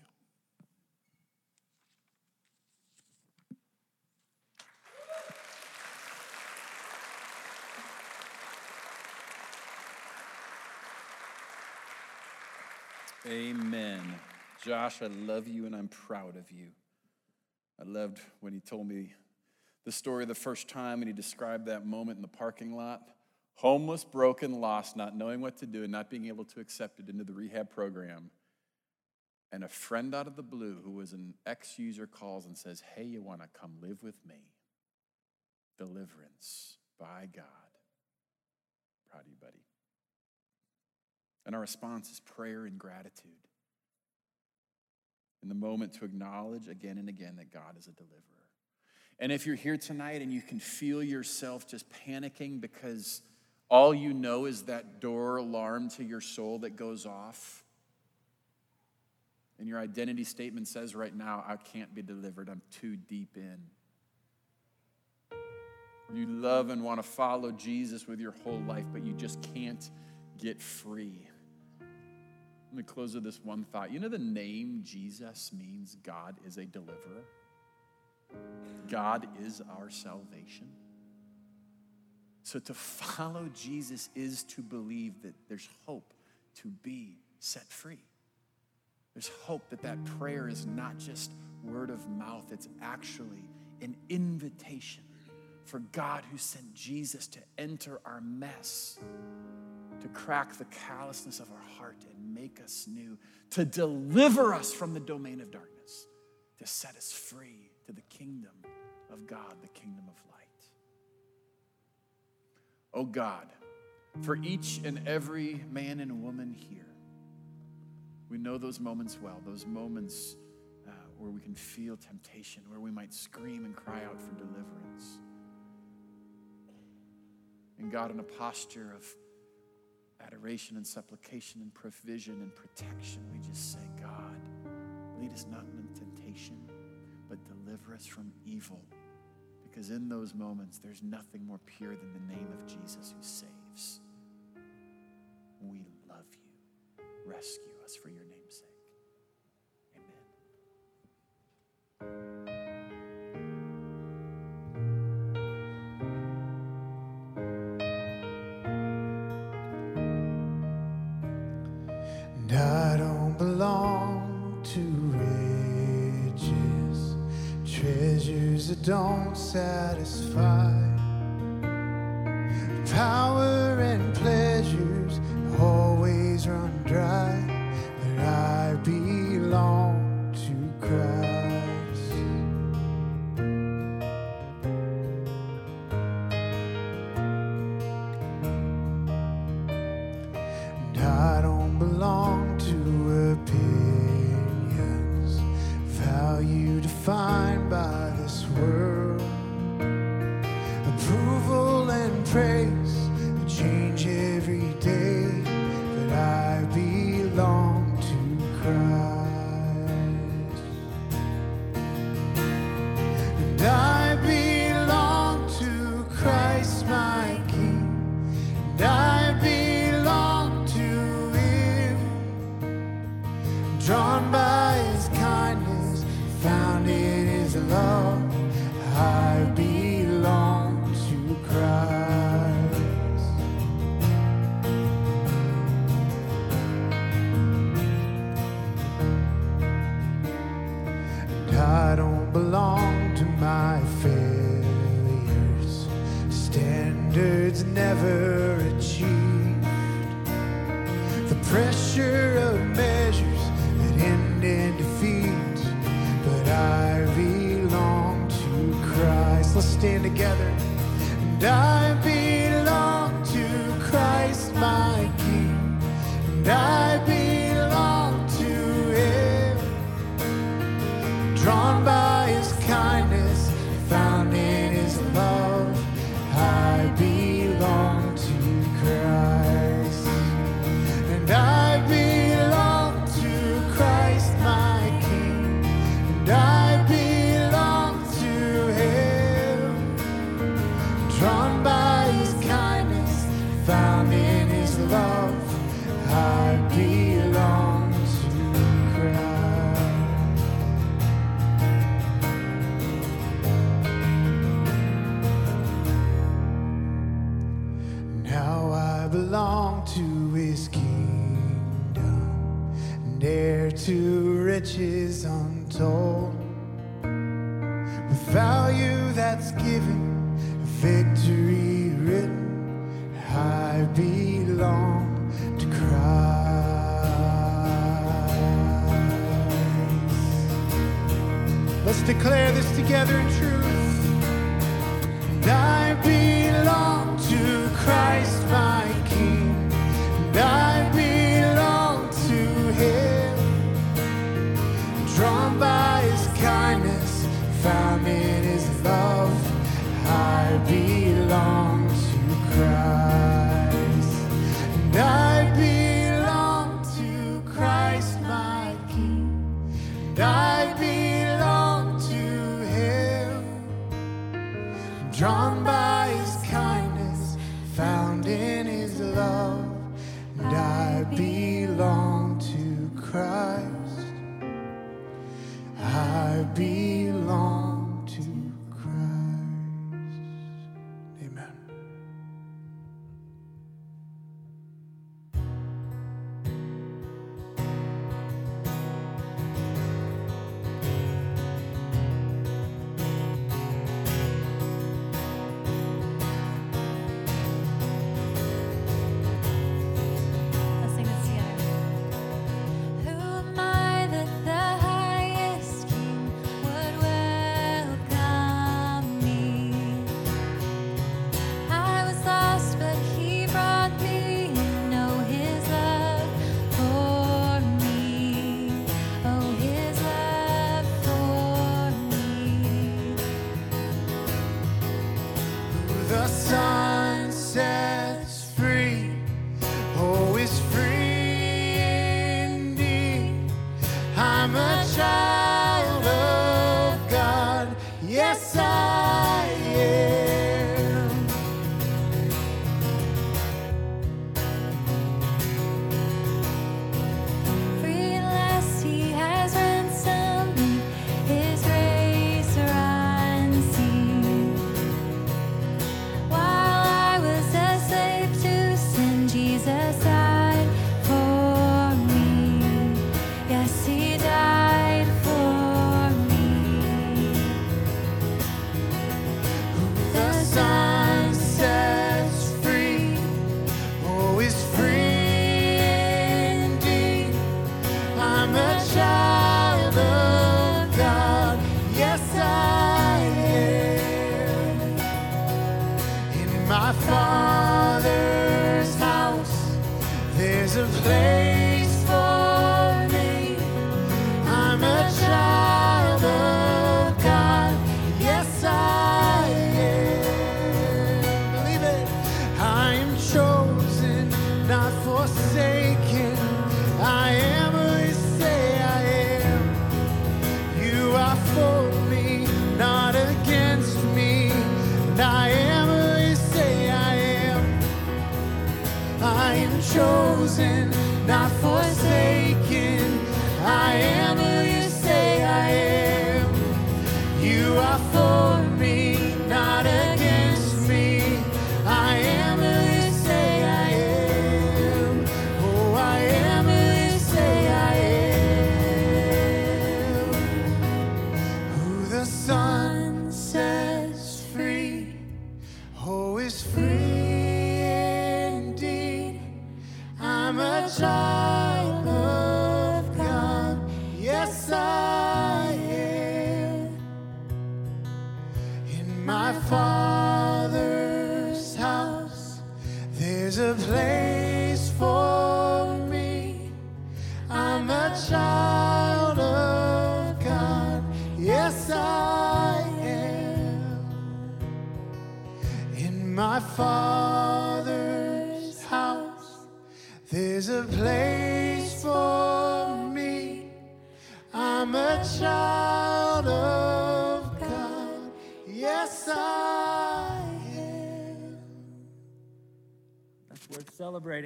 Speaker 3: Amen. Josh, I love you and I'm proud of you. I loved when he told me the story the first time and he described that moment in the parking lot homeless, broken, lost, not knowing what to do, and not being able to accept it into the rehab program. And a friend out of the blue who was an ex user calls and says, Hey, you want to come live with me? Deliverance by God. Proud of you, buddy. And our response is prayer and gratitude. In the moment to acknowledge again and again that God is a deliverer. And if you're here tonight and you can feel yourself just panicking because all you know is that door alarm to your soul that goes off. And your identity statement says right now, I can't be delivered. I'm too deep in. You love and want to follow Jesus with your whole life, but you just can't get free. Let me close with this one thought. You know, the name Jesus means God is a deliverer, God is our salvation. So to follow Jesus is to believe that there's hope to be set free. There's hope that that prayer is not just word of mouth, it's actually an invitation for God who sent Jesus to enter our mess, to crack the callousness of our heart and make us new, to deliver us from the domain of darkness, to set us free to the kingdom of God, the kingdom of light. Oh God, for each and every man and woman here, we know those moments well, those moments uh, where we can feel temptation, where we might scream and cry out for deliverance. And God, in a posture of adoration and supplication and provision and protection, we just say, God, lead us not into temptation, but deliver us from evil. Because in those moments, there's nothing more pure than the name of Jesus who saves. We love you. Rescue us for your name's sake.
Speaker 5: I don't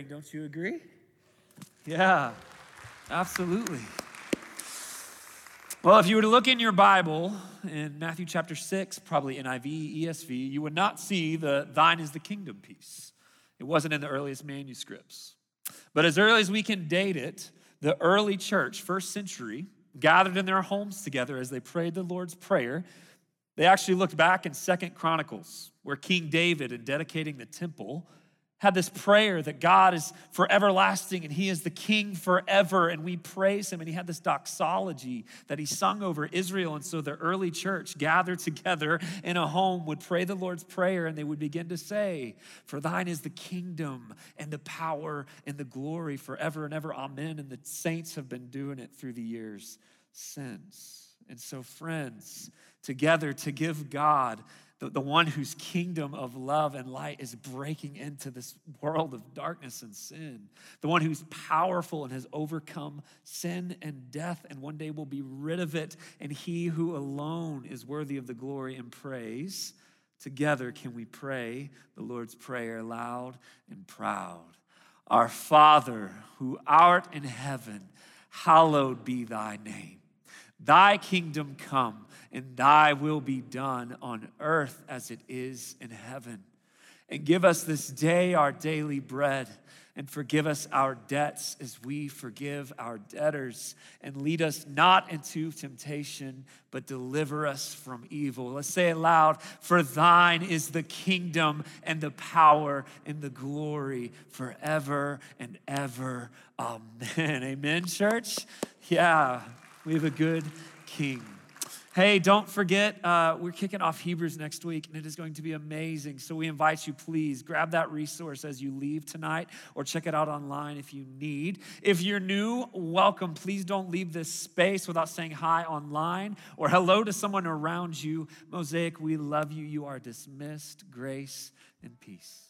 Speaker 1: don't you agree? Yeah, absolutely. Well, if you were to look in your Bible in Matthew chapter 6, probably NIV, ESV, you would not see the thine is the kingdom piece. It wasn't in the earliest manuscripts. But as early as we can date it, the early church, first century, gathered in their homes together as they prayed the Lord's Prayer. They actually looked back in Second Chronicles, where King David, in dedicating the temple, had this prayer that God is for everlasting and He is the King forever, and we praise Him. And he had this doxology that he sung over Israel. And so the early church gathered together in a home would pray the Lord's Prayer, and they would begin to say, For thine is the kingdom and the power and the glory forever and ever. Amen. And the saints have been doing it through the years since. And so, friends, together to give God the, the one whose kingdom of love and light is breaking into this world of darkness and sin, the one who's powerful and has overcome sin and death and one day will be rid of it, and he who alone is worthy of the glory and praise. Together, can we pray the Lord's Prayer loud and proud? Our Father, who art in heaven, hallowed be thy name. Thy kingdom come, and thy will be done on earth as it is in heaven. And give us this day our daily bread, and forgive us our debts as we forgive our debtors. And lead us not into temptation, but deliver us from evil. Let's say it loud For thine is the kingdom, and the power, and the glory forever and ever. Amen. Amen, church? Yeah. We have a good king. Hey, don't forget, uh, we're kicking off Hebrews next week, and it is going to be amazing. So we invite you, please grab that resource as you leave tonight, or check it out online if you need. If you're new, welcome. Please don't leave this space without saying hi online or hello to someone around you. Mosaic, we love you. You are dismissed. Grace and peace.